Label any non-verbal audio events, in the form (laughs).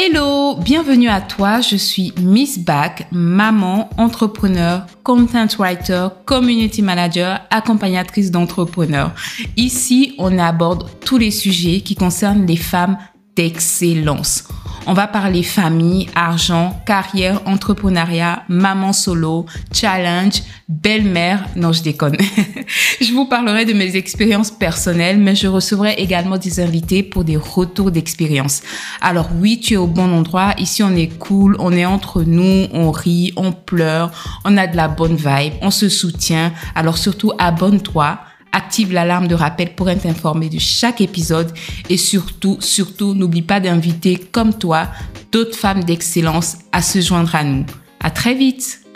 Hello, bienvenue à toi. Je suis Miss Back, maman, entrepreneur, content writer, community manager, accompagnatrice d'entrepreneurs. Ici, on aborde tous les sujets qui concernent les femmes d'excellence. On va parler famille, argent, carrière, entrepreneuriat, maman solo, challenge, belle-mère. Non, je déconne. (laughs) je vous parlerai de mes expériences personnelles, mais je recevrai également des invités pour des retours d'expérience. Alors oui, tu es au bon endroit. Ici, on est cool, on est entre nous, on rit, on pleure, on a de la bonne vibe, on se soutient. Alors surtout, abonne-toi active l'alarme de rappel pour être informé de chaque épisode et surtout, surtout, n'oublie pas d'inviter comme toi d'autres femmes d'excellence à se joindre à nous. À très vite!